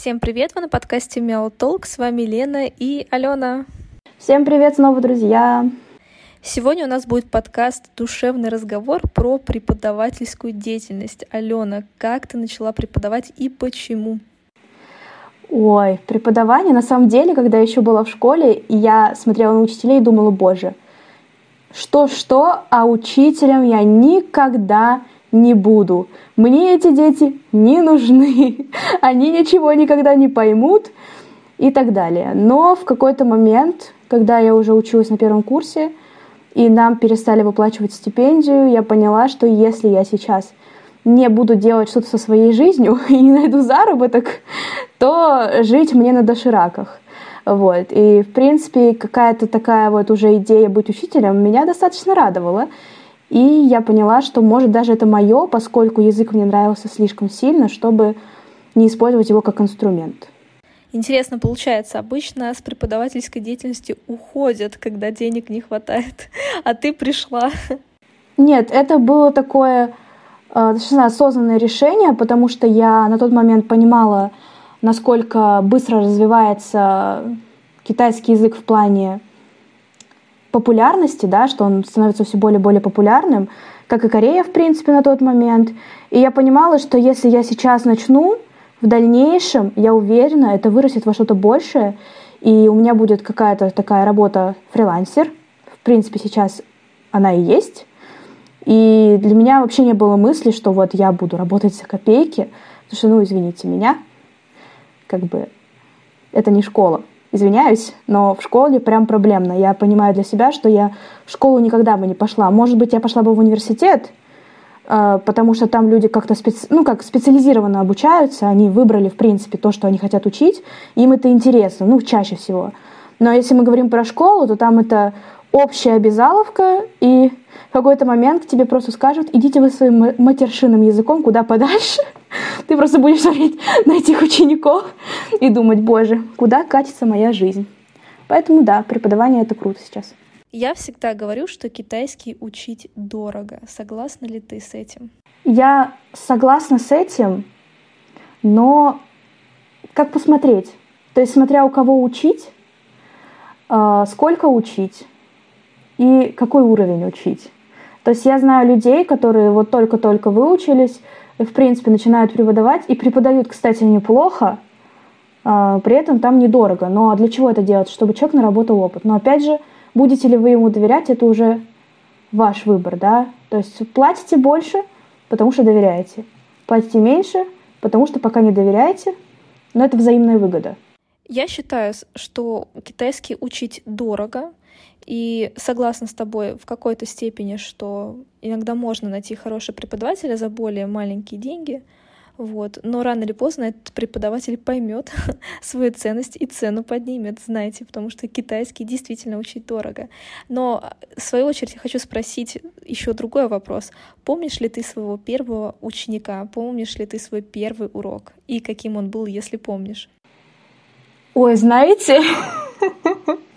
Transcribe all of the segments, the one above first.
Всем привет, вы на подкасте Мяу Толк, с вами Лена и Алена. Всем привет снова, друзья! Сегодня у нас будет подкаст «Душевный разговор» про преподавательскую деятельность. Алена, как ты начала преподавать и почему? Ой, преподавание, на самом деле, когда я еще была в школе, я смотрела на учителей и думала, боже, что-что, а учителем я никогда не буду. Мне эти дети не нужны. Они ничего никогда не поймут и так далее. Но в какой-то момент, когда я уже училась на первом курсе, и нам перестали выплачивать стипендию, я поняла, что если я сейчас не буду делать что-то со своей жизнью и не найду заработок, то жить мне на дошираках. Вот. И, в принципе, какая-то такая вот уже идея быть учителем меня достаточно радовала. И я поняла, что, может, даже это мое, поскольку язык мне нравился слишком сильно, чтобы не использовать его как инструмент. Интересно получается, обычно с преподавательской деятельности уходят, когда денег не хватает, а ты пришла. Нет, это было такое э, достаточно осознанное решение, потому что я на тот момент понимала, насколько быстро развивается китайский язык в плане популярности, да, что он становится все более и более популярным, как и Корея, в принципе, на тот момент. И я понимала, что если я сейчас начну, в дальнейшем, я уверена, это вырастет во что-то большее, и у меня будет какая-то такая работа фрилансер. В принципе, сейчас она и есть. И для меня вообще не было мысли, что вот я буду работать за копейки, потому что, ну, извините меня, как бы это не школа. Извиняюсь, но в школе прям проблемно. Я понимаю для себя, что я в школу никогда бы не пошла. Может быть, я пошла бы в университет, э, потому что там люди как-то специ... ну, как специализированно обучаются, они выбрали, в принципе, то, что они хотят учить, им это интересно, ну, чаще всего. Но если мы говорим про школу, то там это общая обязаловка, и в какой-то момент тебе просто скажут, идите вы своим матершинным языком куда подальше. Ты просто будешь смотреть на этих учеников и думать, боже, куда катится моя жизнь. Поэтому да, преподавание это круто сейчас. Я всегда говорю, что китайский учить дорого. Согласна ли ты с этим? Я согласна с этим, но как посмотреть? То есть смотря у кого учить, а, сколько учить, и какой уровень учить. То есть я знаю людей, которые вот только-только выучились, в принципе, начинают преподавать, и преподают, кстати, неплохо, а, при этом там недорого. Но для чего это делать? Чтобы человек наработал опыт. Но опять же, будете ли вы ему доверять, это уже ваш выбор, да? То есть платите больше, потому что доверяете. Платите меньше, потому что пока не доверяете, но это взаимная выгода. Я считаю, что китайский учить дорого, и согласна с тобой в какой-то степени, что иногда можно найти хорошего преподавателя за более маленькие деньги, вот. Но рано или поздно этот преподаватель поймет свою ценность и цену поднимет, знаете, потому что китайский действительно учить дорого. Но, в свою очередь, я хочу спросить еще другой вопрос. Помнишь ли ты своего первого ученика? Помнишь ли ты свой первый урок? И каким он был, если помнишь? Ой, знаете,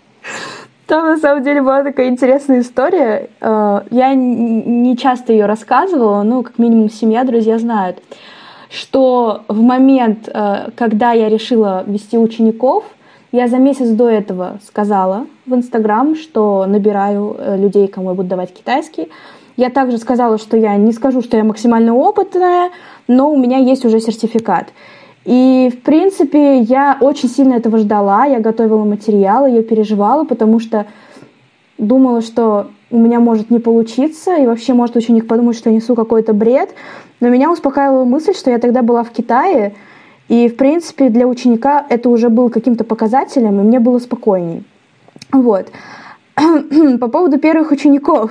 Там на самом деле была такая интересная история. Э, я не часто ее рассказывала, ну, как минимум семья, друзья знают, что в момент, э, когда я решила вести учеников, я за месяц до этого сказала в Инстаграм, что набираю э, людей, кому я буду давать китайский. Я также сказала, что я не скажу, что я максимально опытная, но у меня есть уже сертификат. И, в принципе, я очень сильно этого ждала, я готовила материалы, я переживала, потому что думала, что у меня может не получиться, и вообще может ученик подумать, что я несу какой-то бред. Но меня успокаивала мысль, что я тогда была в Китае, и, в принципе, для ученика это уже был каким-то показателем, и мне было спокойней. Вот. По поводу первых учеников.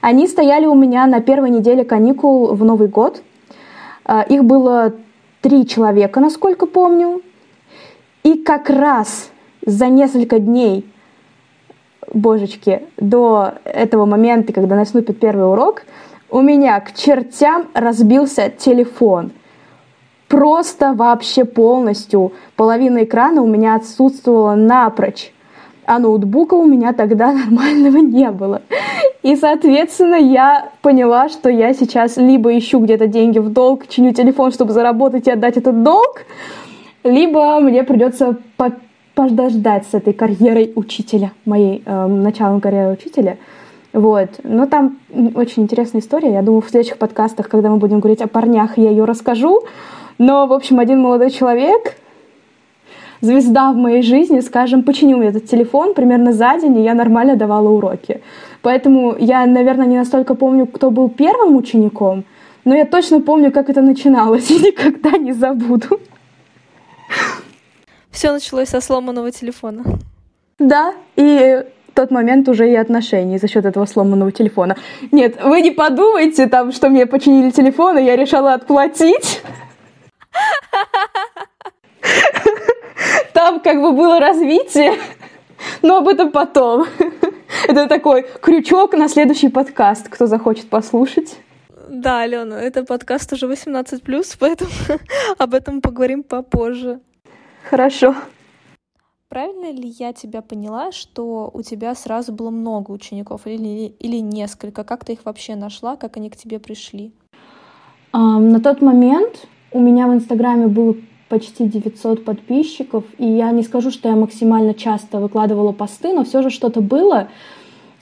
Они стояли у меня на первой неделе каникул в Новый год. А, их было три человека, насколько помню. И как раз за несколько дней, божечки, до этого момента, когда наступит первый урок, у меня к чертям разбился телефон. Просто вообще полностью. Половина экрана у меня отсутствовала напрочь а ноутбука у меня тогда нормального не было. И, соответственно, я поняла, что я сейчас либо ищу где-то деньги в долг, чиню телефон, чтобы заработать и отдать этот долг, либо мне придется подождать с этой карьерой учителя, моей э, началом карьеры учителя. Вот. Но там очень интересная история. Я думаю, в следующих подкастах, когда мы будем говорить о парнях, я ее расскажу. Но, в общем, один молодой человек, звезда в моей жизни, скажем, починил мне этот телефон примерно за день, и я нормально давала уроки. Поэтому я, наверное, не настолько помню, кто был первым учеником, но я точно помню, как это начиналось, и никогда не забуду. Все началось со сломанного телефона. Да, и тот момент уже и отношений за счет этого сломанного телефона. Нет, вы не подумайте там, что мне починили телефон, и я решала отплатить. Там как бы было развитие, но об этом потом. Это такой крючок на следующий подкаст, кто захочет послушать. Да, Алена, это подкаст уже 18+, поэтому об этом поговорим попозже. Хорошо. Правильно ли я тебя поняла, что у тебя сразу было много учеников или, или несколько? Как ты их вообще нашла? Как они к тебе пришли? Um, на тот момент у меня в Инстаграме было почти 900 подписчиков, и я не скажу, что я максимально часто выкладывала посты, но все же что-то было.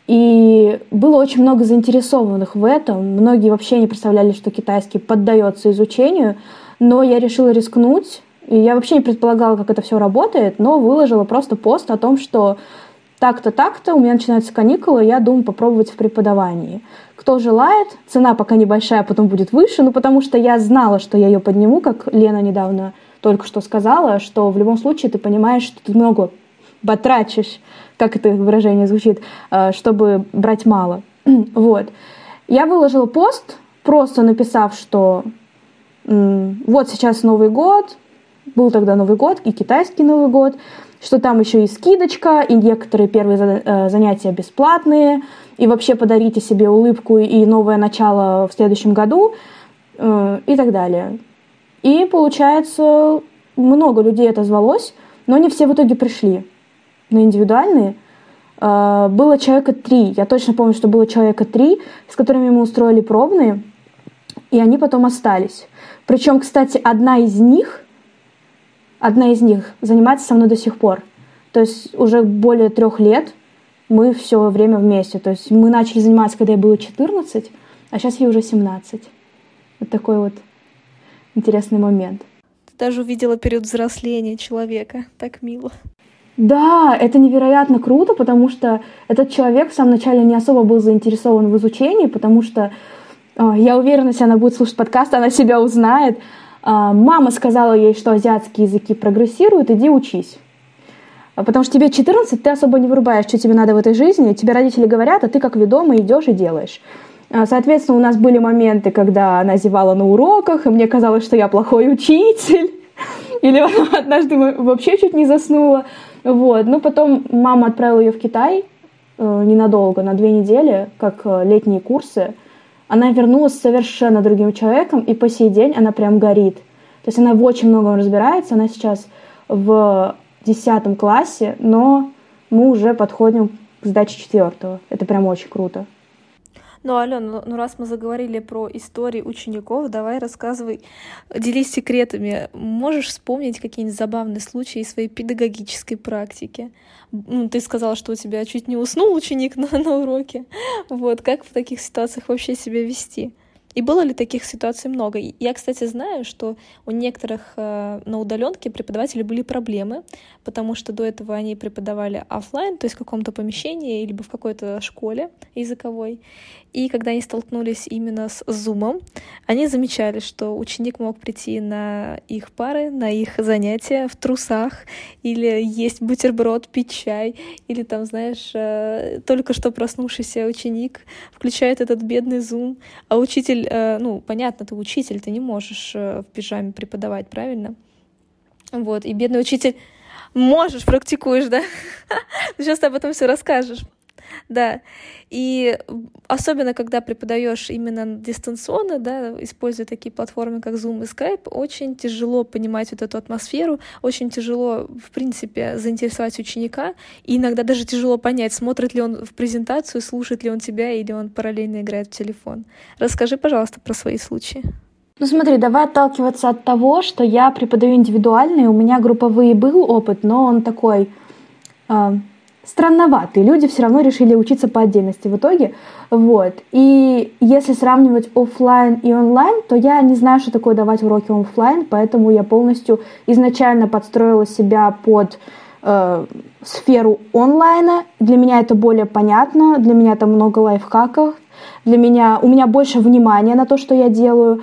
И было очень много заинтересованных в этом. Многие вообще не представляли, что китайский поддается изучению, но я решила рискнуть и я вообще не предполагала, как это все работает, но выложила просто пост о том, что так-то, так-то, у меня начинаются каникулы, я думаю попробовать в преподавании. Кто желает, цена пока небольшая, потом будет выше, ну потому что я знала, что я ее подниму, как Лена недавно только что сказала, что в любом случае ты понимаешь, что ты много батрачишь, как это выражение звучит, э, чтобы брать мало. вот. Я выложила пост, просто написав, что вот сейчас Новый год, был тогда Новый год и китайский Новый год, что там еще и скидочка, и некоторые первые э, занятия бесплатные, и вообще подарите себе улыбку и новое начало в следующем году э, и так далее. И получается, много людей отозвалось, но не все в итоге пришли на индивидуальные. Э, было человека три, я точно помню, что было человека три, с которыми мы устроили пробные, и они потом остались. Причем, кстати, одна из них – одна из них занимается со мной до сих пор. То есть уже более трех лет мы все время вместе. То есть мы начали заниматься, когда я было 14, а сейчас ей уже 17. Вот такой вот интересный момент. Ты даже увидела период взросления человека. Так мило. Да, это невероятно круто, потому что этот человек в самом начале не особо был заинтересован в изучении, потому что э, я уверена, если она будет слушать подкаст, она себя узнает. А, мама сказала ей, что азиатские языки прогрессируют, иди учись. А, потому что тебе 14, ты особо не вырубаешь, что тебе надо в этой жизни. Тебе родители говорят, а ты как ведомый идешь и делаешь. А, соответственно, у нас были моменты, когда она зевала на уроках, и мне казалось, что я плохой учитель. Или однажды вообще чуть не заснула. Вот. Но потом мама отправила ее в Китай э, ненадолго, на две недели, как э, летние курсы – она вернулась совершенно другим человеком, и по сей день она прям горит. То есть она в очень многом разбирается, она сейчас в десятом классе, но мы уже подходим к сдаче четвертого. Это прям очень круто. Ну, Алена, ну, ну раз мы заговорили про истории учеников, давай рассказывай, делись секретами. Можешь вспомнить какие-нибудь забавные случаи из своей педагогической практики? Ну, ты сказала, что у тебя чуть не уснул ученик на, на уроке. Вот, как в таких ситуациях вообще себя вести? И было ли таких ситуаций много? Я, кстати, знаю, что у некоторых э, на удаленке преподавателей были проблемы, потому что до этого они преподавали офлайн, то есть в каком-то помещении, либо в какой-то школе языковой. И когда они столкнулись именно с Zoom, они замечали, что ученик мог прийти на их пары, на их занятия в трусах, или есть бутерброд, пить чай, или там, знаешь, э, только что проснувшийся ученик включает этот бедный Zoom, а учитель, э, ну, понятно, ты учитель, ты не можешь э, в пижаме преподавать, правильно? Вот, и бедный учитель можешь, практикуешь, да? Сейчас ты об этом все расскажешь. Да. И особенно, когда преподаешь именно дистанционно, да, используя такие платформы, как Zoom и Skype, очень тяжело понимать вот эту атмосферу, очень тяжело, в принципе, заинтересовать ученика, и иногда даже тяжело понять, смотрит ли он в презентацию, слушает ли он тебя, или он параллельно играет в телефон. Расскажи, пожалуйста, про свои случаи. Ну смотри, давай отталкиваться от того, что я преподаю индивидуальный, у меня групповые был опыт, но он такой э, странноватый. Люди все равно решили учиться по отдельности в итоге. Вот. И если сравнивать офлайн и онлайн, то я не знаю, что такое давать уроки офлайн, поэтому я полностью изначально подстроила себя под э, сферу онлайна. Для меня это более понятно, для меня там много лайфхаков, для меня у меня больше внимания на то, что я делаю.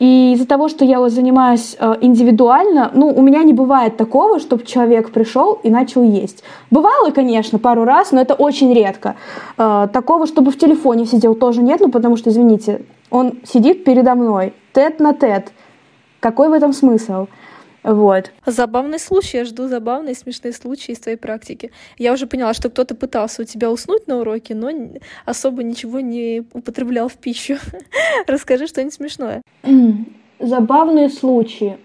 И из-за того, что я вот занимаюсь э, индивидуально, ну, у меня не бывает такого, чтобы человек пришел и начал есть. Бывало, конечно, пару раз, но это очень редко. Э, такого, чтобы в телефоне сидел, тоже нет, ну, потому что, извините, он сидит передо мной, тет на тет. Какой в этом смысл? Вот. Забавный случай. Я жду забавные, смешные случаи из твоей практики. Я уже поняла, что кто-то пытался у тебя уснуть на уроке, но особо ничего не употреблял в пищу. Расскажи что-нибудь смешное. Забавные случаи.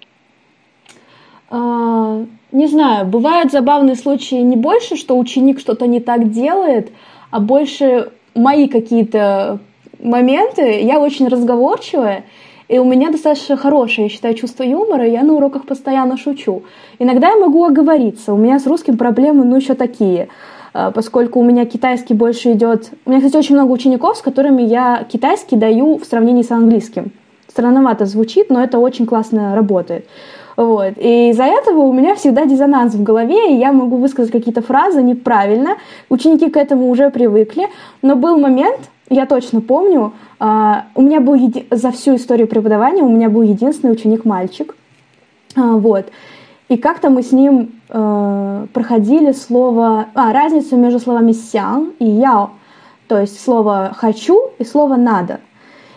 А, не знаю, бывают забавные случаи не больше, что ученик что-то не так делает, а больше мои какие-то моменты. Я очень разговорчивая, и у меня достаточно хорошее, я считаю, чувство юмора, и я на уроках постоянно шучу. Иногда я могу оговориться, у меня с русским проблемы, ну, еще такие а, поскольку у меня китайский больше идет... У меня, кстати, очень много учеников, с которыми я китайский даю в сравнении с английским. Странновато звучит, но это очень классно работает. Вот. И из-за этого у меня всегда диссонанс в голове, и я могу высказать какие-то фразы неправильно. Ученики к этому уже привыкли. Но был момент, я точно помню, а, у меня был еди... за всю историю преподавания у меня был единственный ученик мальчик. А, вот. И как-то мы с ним э, проходили слово, а, разницу между словами сян и яо, то есть слово хочу и слово надо.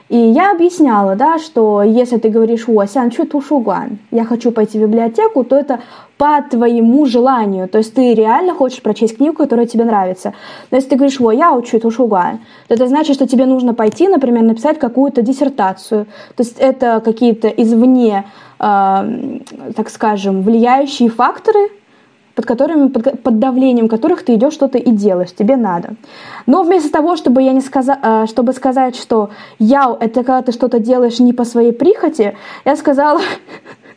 И я объясняла, да, что если ты говоришь «О, сян чу тушугуан», я хочу пойти в библиотеку, то это по твоему желанию. То есть ты реально хочешь прочесть книгу, которая тебе нравится. Но если ты говоришь «О, я учу тушугуан», то это значит, что тебе нужно пойти, например, написать какую-то диссертацию. То есть это какие-то извне, э, так скажем, влияющие факторы, под которыми, под, под давлением которых ты идешь что-то и делаешь, тебе надо. Но вместо того, чтобы я не сказа, э, чтобы сказать, что я это когда ты что-то делаешь не по своей прихоти, я сказала,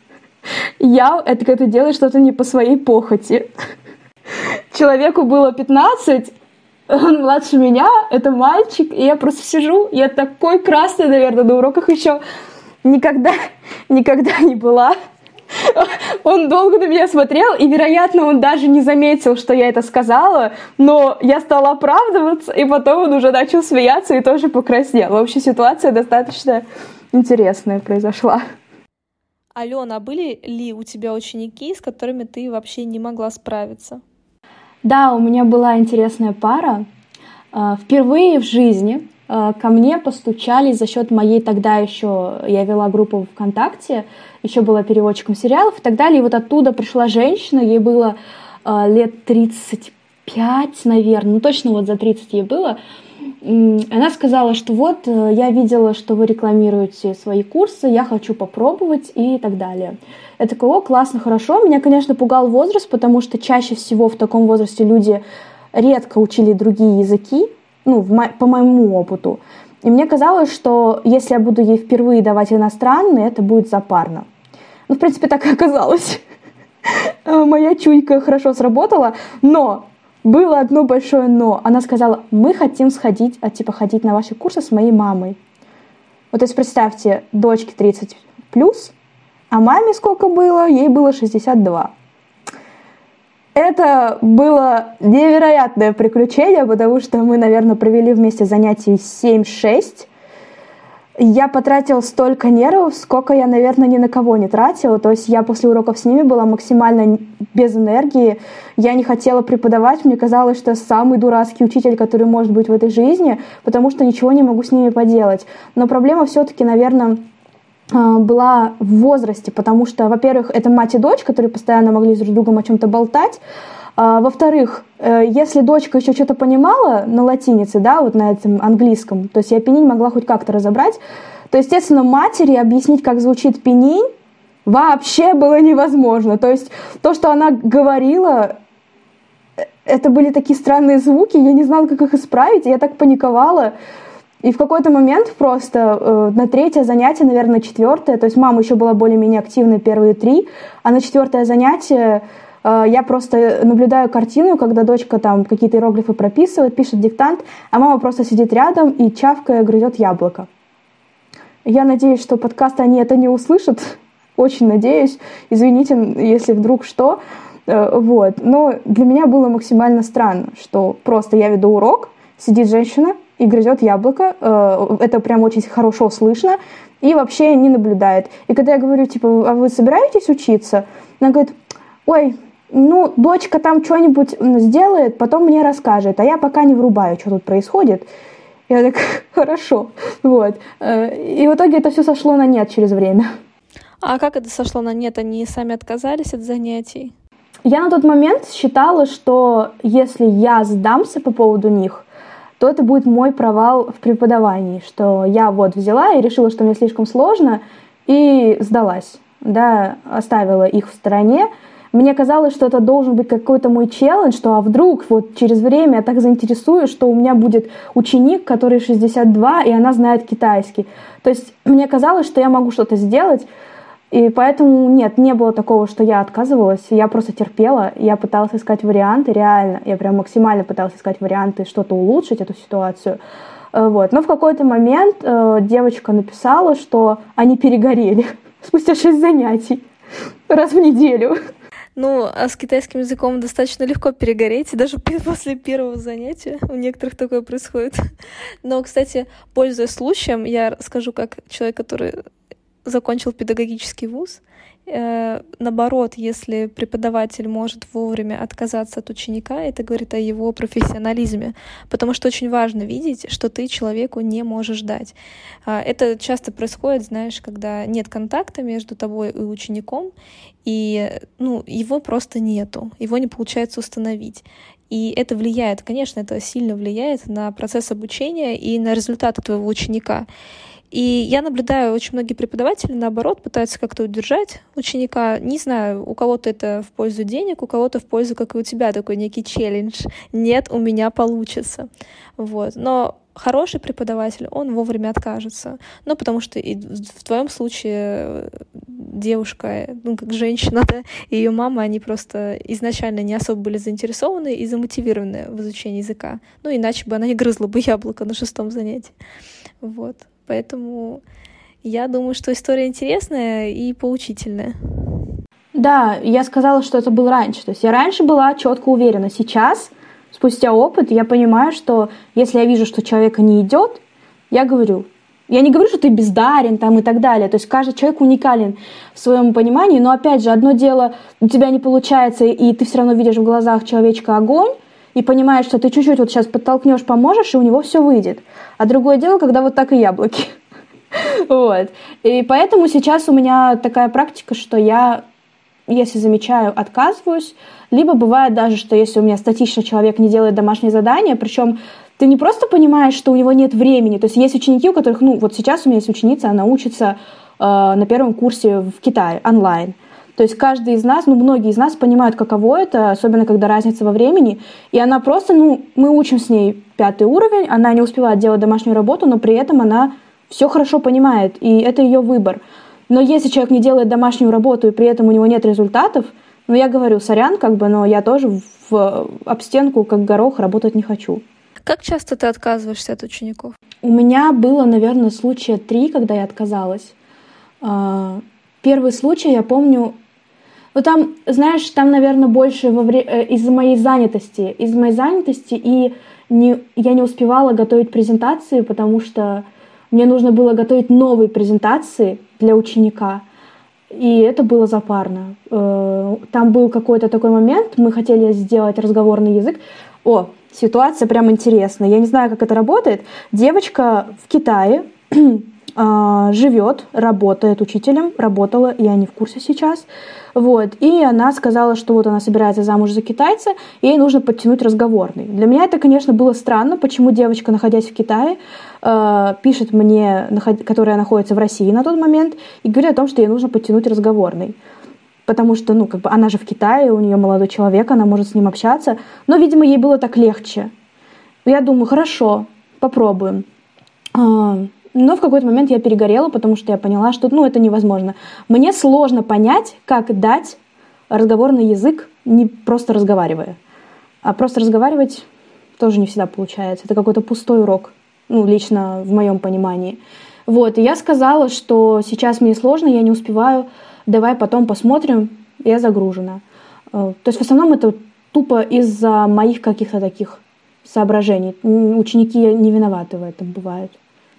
я это когда ты делаешь что-то не по своей похоти. Человеку было 15, он младше меня, это мальчик, и я просто сижу, я такой красный, наверное, на уроках еще никогда, никогда не была. Он долго на меня смотрел, и, вероятно, он даже не заметил, что я это сказала, но я стала оправдываться, и потом он уже начал смеяться и тоже покраснел. В общем, ситуация достаточно интересная произошла. Алена, а были ли у тебя ученики, с которыми ты вообще не могла справиться? Да, у меня была интересная пара. А, впервые в жизни ко мне постучались за счет моей тогда еще, я вела группу ВКонтакте, еще была переводчиком сериалов и так далее. И вот оттуда пришла женщина, ей было э, лет 35, наверное, ну точно вот за 30 ей было. Она сказала, что вот э, я видела, что вы рекламируете свои курсы, я хочу попробовать и так далее. Я такая, о, классно, хорошо. Меня, конечно, пугал возраст, потому что чаще всего в таком возрасте люди редко учили другие языки, ну, в мо- по моему опыту. И мне казалось, что если я буду ей впервые давать иностранный, это будет запарно. Ну, в принципе, так и оказалось. Моя чуйка хорошо сработала, но было одно большое но. Она сказала, мы хотим сходить, а, типа ходить на ваши курсы с моей мамой. Вот то есть представьте, дочке 30 плюс, а маме сколько было? Ей было 62. Это было невероятное приключение, потому что мы, наверное, провели вместе занятий 7-6. Я потратила столько нервов, сколько я, наверное, ни на кого не тратила. То есть я после уроков с ними была максимально без энергии. Я не хотела преподавать. Мне казалось, что самый дурацкий учитель, который может быть в этой жизни, потому что ничего не могу с ними поделать. Но проблема все-таки, наверное, была в возрасте, потому что, во-первых, это мать и дочь, которые постоянно могли с друг другом о чем-то болтать. А, во-вторых, э, если дочка еще что-то понимала на латинице, да, вот на этом английском, то есть я пенинь могла хоть как-то разобрать, то, естественно, матери объяснить, как звучит пенинь, вообще было невозможно. То есть то, что она говорила, э, это были такие странные звуки, я не знала, как их исправить, и я так паниковала. И в какой-то момент просто э, на третье занятие, наверное, четвертое, то есть мама еще была более-менее активной первые три, а на четвертое занятие э, я просто наблюдаю картину, когда дочка там какие-то иероглифы прописывает, пишет диктант, а мама просто сидит рядом и чавкая грызет яблоко. Я надеюсь, что подкаст они это не услышат. Очень надеюсь. Извините, если вдруг что. Э, вот. Но для меня было максимально странно, что просто я веду урок, сидит женщина и грызет яблоко. Э, это прям очень хорошо слышно. И вообще не наблюдает. И когда я говорю, типа, а вы собираетесь учиться? Она говорит, ой, ну, дочка там что-нибудь сделает, потом мне расскажет, а я пока не врубаю, что тут происходит. Я так, хорошо. Вот. Э, и в итоге это все сошло на нет через время. А как это сошло на нет? Они сами отказались от занятий? Я на тот момент считала, что если я сдамся по поводу них, то это будет мой провал в преподавании, что я вот взяла и решила, что мне слишком сложно, и сдалась, да, оставила их в стороне, мне казалось, что это должен быть какой-то мой челлендж, что а вдруг вот через время я так заинтересуюсь, что у меня будет ученик, который 62, и она знает китайский. То есть мне казалось, что я могу что-то сделать, и поэтому нет, не было такого, что я отказывалась, я просто терпела, я пыталась искать варианты, реально, я прям максимально пыталась искать варианты, что-то улучшить эту ситуацию. Э, вот. Но в какой-то момент э, девочка написала, что они перегорели спустя шесть занятий раз в неделю. Ну, а с китайским языком достаточно легко перегореть, даже после первого занятия у некоторых такое происходит. Но, кстати, пользуясь случаем, я скажу как человек, который закончил педагогический вуз, Э, наоборот, если преподаватель может вовремя отказаться от ученика, это говорит о его профессионализме, потому что очень важно видеть, что ты человеку не можешь дать. А, это часто происходит, знаешь, когда нет контакта между тобой и учеником, и ну, его просто нету, его не получается установить. И это влияет, конечно, это сильно влияет на процесс обучения и на результаты твоего ученика. И я наблюдаю, очень многие преподаватели, наоборот, пытаются как-то удержать ученика. Не знаю, у кого-то это в пользу денег, у кого-то в пользу, как и у тебя, такой некий челлендж. Нет, у меня получится. Вот. Но хороший преподаватель, он вовремя откажется. Ну, потому что и в твоем случае девушка, ну, как женщина, да, и ее мама, они просто изначально не особо были заинтересованы и замотивированы в изучении языка. Ну, иначе бы она не грызла бы яблоко на шестом занятии. Вот. Поэтому я думаю, что история интересная и поучительная. Да, я сказала, что это был раньше. То есть я раньше была четко уверена. Сейчас, спустя опыт, я понимаю, что если я вижу, что человека не идет, я говорю. Я не говорю, что ты бездарен там и так далее. То есть каждый человек уникален в своем понимании. Но опять же, одно дело, у тебя не получается, и ты все равно видишь в глазах человечка огонь, и понимаешь, что ты чуть-чуть вот сейчас подтолкнешь, поможешь, и у него все выйдет. А другое дело, когда вот так и яблоки. Вот. И поэтому сейчас у меня такая практика, что я, если замечаю, отказываюсь. Либо бывает даже, что если у меня статично человек не делает домашнее задание, причем ты не просто понимаешь, что у него нет времени. То есть есть ученики, у которых, ну, вот сейчас у меня есть ученица, она учится э, на первом курсе в Китае онлайн. То есть каждый из нас, ну, многие из нас понимают, каково это, особенно когда разница во времени. И она просто, ну, мы учим с ней пятый уровень, она не успевает делать домашнюю работу, но при этом она все хорошо понимает, и это ее выбор. Но если человек не делает домашнюю работу, и при этом у него нет результатов, ну, я говорю, сорян, как бы, но я тоже в, об стенку, как горох, работать не хочу. Как часто ты отказываешься от учеников? У меня было, наверное, случая три, когда я отказалась. А, первый случай, я помню, ну там, знаешь, там, наверное, больше во вре... Э, из-за моей занятости. Из-за моей занятости, и не... я не успевала готовить презентации, потому что мне нужно было готовить новые презентации для ученика. И это было запарно. Э, там был какой-то такой момент, мы хотели сделать разговорный язык. О, ситуация прям интересная. Я не знаю, как это работает. Девочка в Китае живет, работает учителем, работала, я не в курсе сейчас. Вот. И она сказала, что вот она собирается замуж за китайца, и ей нужно подтянуть разговорный. Для меня это, конечно, было странно, почему девочка, находясь в Китае, э, пишет мне, которая находится в России на тот момент, и говорит о том, что ей нужно подтянуть разговорный. Потому что, ну, как бы она же в Китае, у нее молодой человек, она может с ним общаться. Но, видимо, ей было так легче. Я думаю, хорошо, попробуем. Но в какой-то момент я перегорела, потому что я поняла, что ну, это невозможно. Мне сложно понять, как дать разговорный язык, не просто разговаривая. А просто разговаривать тоже не всегда получается. Это какой-то пустой урок, ну, лично в моем понимании. Вот, и я сказала, что сейчас мне сложно, я не успеваю, давай потом посмотрим, я загружена. Э, то есть в основном это тупо из-за моих каких-то таких соображений. Ученики не виноваты в этом, бывает.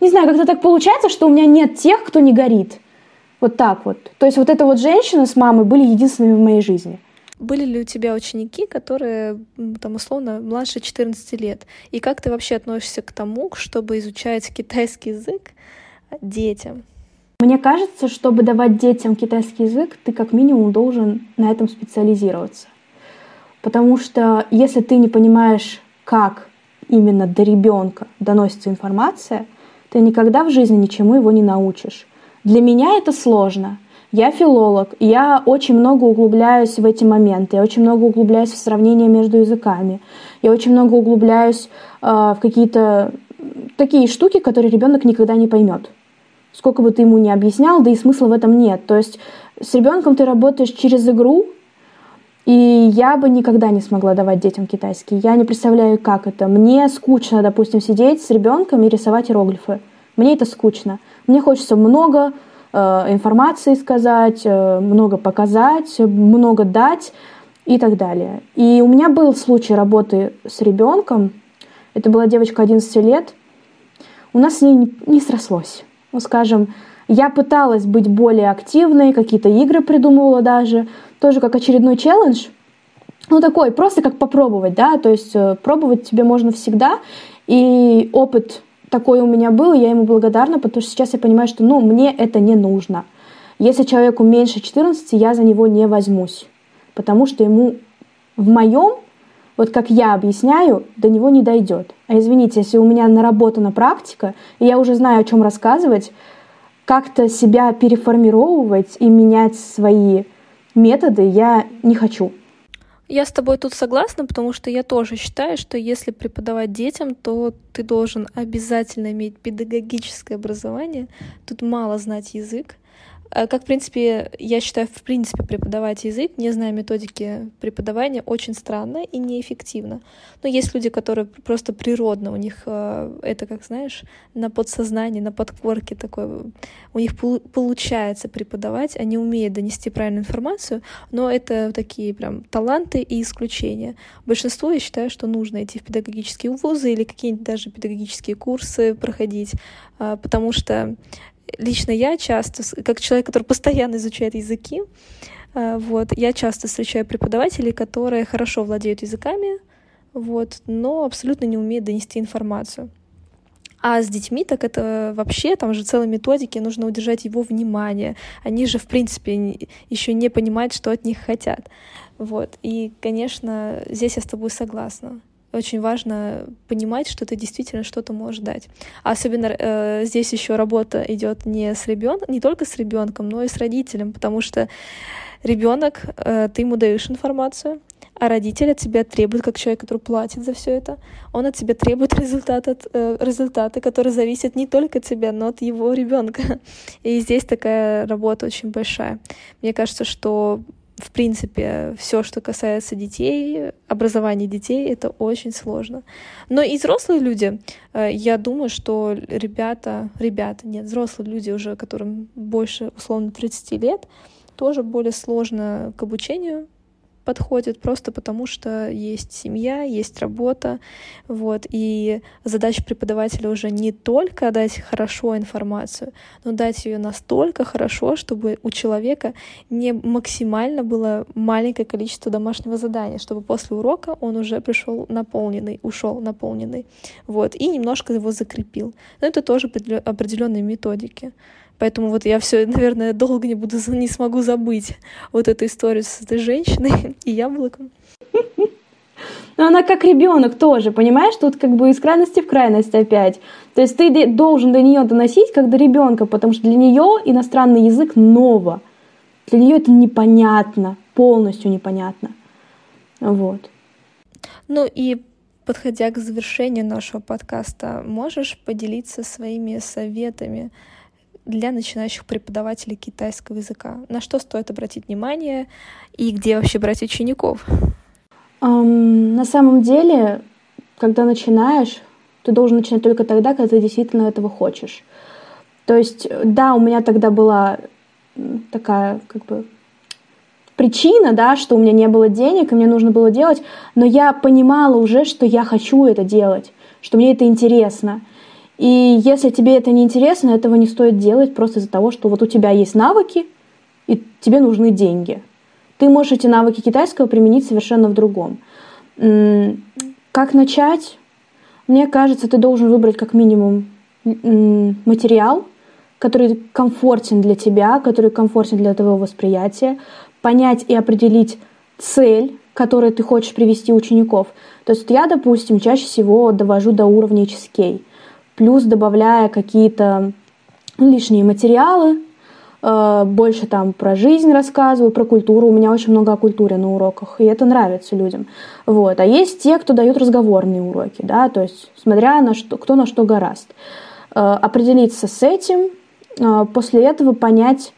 Не знаю, как-то так получается, что у меня нет тех, кто не горит. Вот так вот. То есть вот эта вот женщина с мамой были единственными в моей жизни. Были ли у тебя ученики, которые, там, условно, младше 14 лет? И как ты вообще относишься к тому, чтобы изучать китайский язык детям? Мне кажется, чтобы давать детям китайский язык, ты как минимум должен на этом специализироваться. Потому что если ты не понимаешь, как именно до ребенка доносится информация, ты никогда в жизни ничему его не научишь. Для меня это сложно. Я филолог, я очень много углубляюсь в эти моменты, я очень много углубляюсь в сравнение между языками, я очень много углубляюсь э, в какие-то такие штуки, которые ребенок никогда не поймет. Сколько бы ты ему ни объяснял, да и смысла в этом нет. То есть с ребенком ты работаешь через игру, и я бы никогда не смогла давать детям китайский. Я не представляю, как это. Мне скучно, допустим, сидеть с ребенком и рисовать иероглифы. Мне это скучно. Мне хочется много Э, информации сказать, э, много показать, много дать и так далее. И у меня был случай работы с ребенком. Это была девочка 11 лет. У нас с ней не срослось. Ну, скажем, я пыталась быть более активной, какие-то игры придумывала даже, тоже как очередной челлендж. Ну, такой, просто как попробовать, да, то есть э, пробовать тебе можно всегда, и опыт такой у меня был, я ему благодарна, потому что сейчас я понимаю, что ну, мне это не нужно. Если человеку меньше 14, я за него не возьмусь, потому что ему в моем, вот как я объясняю, до него не дойдет. А извините, если у меня наработана практика, и я уже знаю, о чем рассказывать, как-то себя переформировывать и менять свои методы я не хочу. Я с тобой тут согласна, потому что я тоже считаю, что если преподавать детям, то ты должен обязательно иметь педагогическое образование. Тут мало знать язык, как, в принципе, я считаю, в принципе, преподавать язык, не зная методики преподавания, очень странно и неэффективно. Но есть люди, которые просто природно, у них э, это, как знаешь, на подсознании, на подкорке такое, у них получается преподавать, они умеют донести правильную информацию, но это такие прям таланты и исключения. Большинство, я считаю, что нужно идти в педагогические вузы или какие-нибудь даже педагогические курсы проходить, э, потому что лично я часто, как человек, который постоянно изучает языки, э, вот, я часто встречаю преподавателей, которые хорошо владеют языками, вот, но абсолютно не умеют донести информацию. А с детьми так это вообще, там же целые методики, нужно удержать его внимание. Они же, в принципе, еще не понимают, что от них хотят. Вот. И, конечно, здесь я с тобой согласна очень важно понимать, что ты действительно что-то можешь дать. Особенно э, здесь еще работа идет не с ребенком, не только с ребенком, но и с родителем, потому что ребенок, э, ты ему даешь информацию, а родитель от тебя требует, как человек, который платит за все это, он от тебя требует результаты, э, результаты, которые зависят не только от тебя, но от его ребенка. И здесь такая работа очень большая. Мне кажется, что в принципе, все, что касается детей, образования детей, это очень сложно. Но и взрослые люди, э, я думаю, что ребята, ребята, нет, взрослые люди уже, которым больше, условно, 30 лет, тоже более сложно к обучению подходит просто потому, что есть семья, есть работа, вот, и задача преподавателя уже не только дать хорошо информацию, но дать ее настолько хорошо, чтобы у человека не максимально было маленькое количество домашнего задания, чтобы после урока он уже пришел наполненный, ушел наполненный, вот, и немножко его закрепил. Но это тоже определенные методики. Поэтому вот я все, наверное, долго не буду, не смогу забыть вот эту историю с этой женщиной и яблоком. Но она как ребенок тоже, понимаешь, тут как бы из крайности в крайность опять. То есть ты должен до нее доносить как до ребенка, потому что для нее иностранный язык ново. Для нее это непонятно, полностью непонятно. Вот. Ну и подходя к завершению нашего подкаста, можешь поделиться своими советами для начинающих преподавателей китайского языка? На что стоит обратить внимание и где вообще брать учеников? Um, на самом деле, когда начинаешь, ты должен начинать только тогда, когда ты действительно этого хочешь. То есть, да, у меня тогда была такая, как бы, причина, да, что у меня не было денег, и мне нужно было делать, но я понимала уже, что я хочу это делать, что мне это интересно. И если тебе это не интересно, этого не стоит делать просто из-за того, что вот у тебя есть навыки, и тебе нужны деньги. Ты можешь эти навыки китайского применить совершенно в другом. Как начать? Мне кажется, ты должен выбрать как минимум материал, который комфортен для тебя, который комфортен для твоего восприятия, понять и определить цель, которую ты хочешь привести учеников. То есть я, допустим, чаще всего довожу до уровня HSK, плюс добавляя какие-то лишние материалы, э, больше там про жизнь рассказываю, про культуру. У меня очень много о культуре на уроках, и это нравится людям. Вот. А есть те, кто дают разговорные уроки, да, то есть смотря на что, кто на что гораст. Э, определиться с этим, а, после этого понять,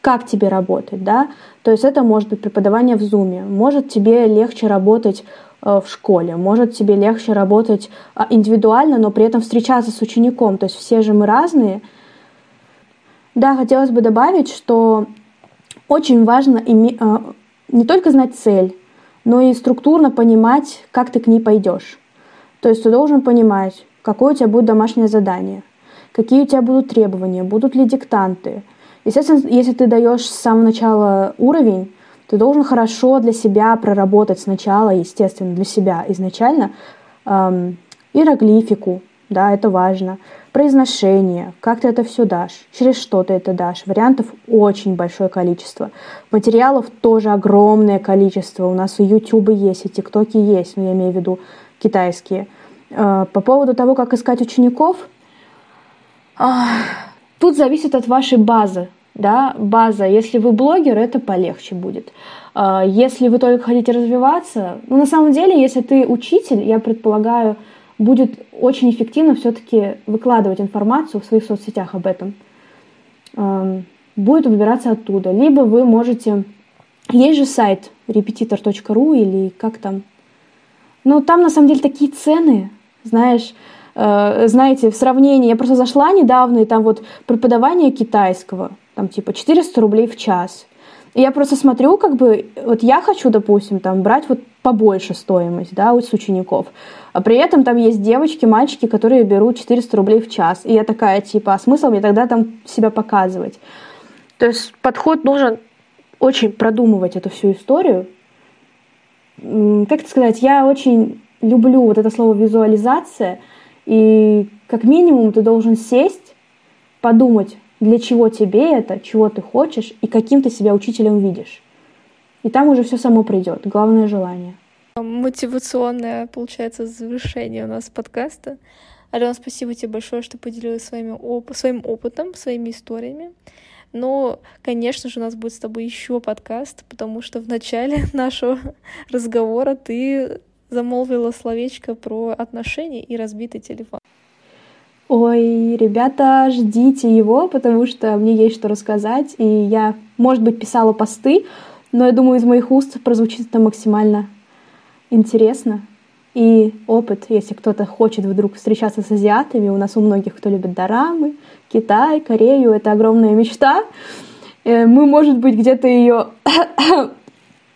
как тебе работать, да, то есть это может быть преподавание в зуме, может тебе легче работать э, в школе, может тебе легче работать а, индивидуально, но при этом встречаться с учеником, то есть все же мы разные. Да, хотелось бы добавить, что очень важно име... Э, не только знать цель, но и структурно понимать, как ты к ней пойдешь. То есть ты должен понимать, какое у тебя будет домашнее задание – какие у тебя будут требования, будут ли диктанты. Естественно, если ты даешь с самого начала уровень, ты должен хорошо для себя проработать сначала, естественно, для себя изначально эм, иероглифику, да, это важно, произношение, как ты это все дашь, через что ты это дашь. Вариантов очень большое количество. Материалов тоже огромное количество. У нас и YouTube есть, и ТикТоки есть, но я имею в виду китайские. Э, по поводу того, как искать учеников – Тут зависит от вашей базы. Да, база. Если вы блогер, это полегче будет. А, если вы только хотите развиваться, ну, на самом деле, если ты учитель, я предполагаю, будет очень эффективно все-таки выкладывать информацию в своих соцсетях об этом. Будет выбираться оттуда. Либо вы можете... Есть же сайт repetitor.ru или как там? Ну, там на самом деле такие цены, знаешь, Э, знаете, в сравнении, я просто зашла недавно, и там вот преподавание китайского, там типа 400 рублей в час. И я просто смотрю, как бы, вот я хочу, допустим, там брать вот побольше стоимость, да, у учеников. А при этом там есть девочки, мальчики, которые берут 400 рублей в час. И я такая, типа, а смысл мне тогда там себя показывать? То есть подход должен очень продумывать эту всю историю. Как это сказать, я очень люблю вот это слово визуализация – и как минимум ты должен сесть, подумать, для чего тебе это, чего ты хочешь и каким ты себя учителем видишь. И там уже все само придет. Главное желание. Мотивационное, получается, завершение у нас подкаста. Алена, спасибо тебе большое, что поделилась своими оп- своим опытом, своими историями. Но, конечно же, у нас будет с тобой еще подкаст, потому что в начале нашего разговора ты замолвила словечко про отношения и разбитый телефон. Ой, ребята, ждите его, потому что мне есть что рассказать. И я, может быть, писала посты, но я думаю, из моих уст прозвучит это максимально интересно. И опыт, если кто-то хочет вдруг встречаться с азиатами, у нас у многих, кто любит дорамы, Китай, Корею, это огромная мечта. Э, мы, может быть, где-то ее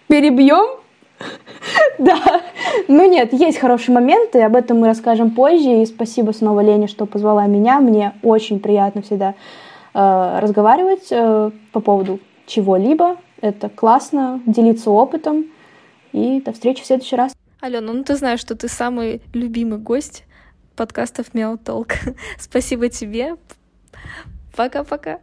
перебьем, Да, ну нет, есть хорошие моменты, об этом мы расскажем позже. И спасибо снова Лене, что позвала меня. Мне очень приятно всегда э, разговаривать э, по поводу чего-либо. Это классно, делиться опытом. И до встречи в следующий раз. Алена, ну ты знаешь, что ты самый любимый гость подкастов Мяу Толк. Спасибо тебе. Пока-пока.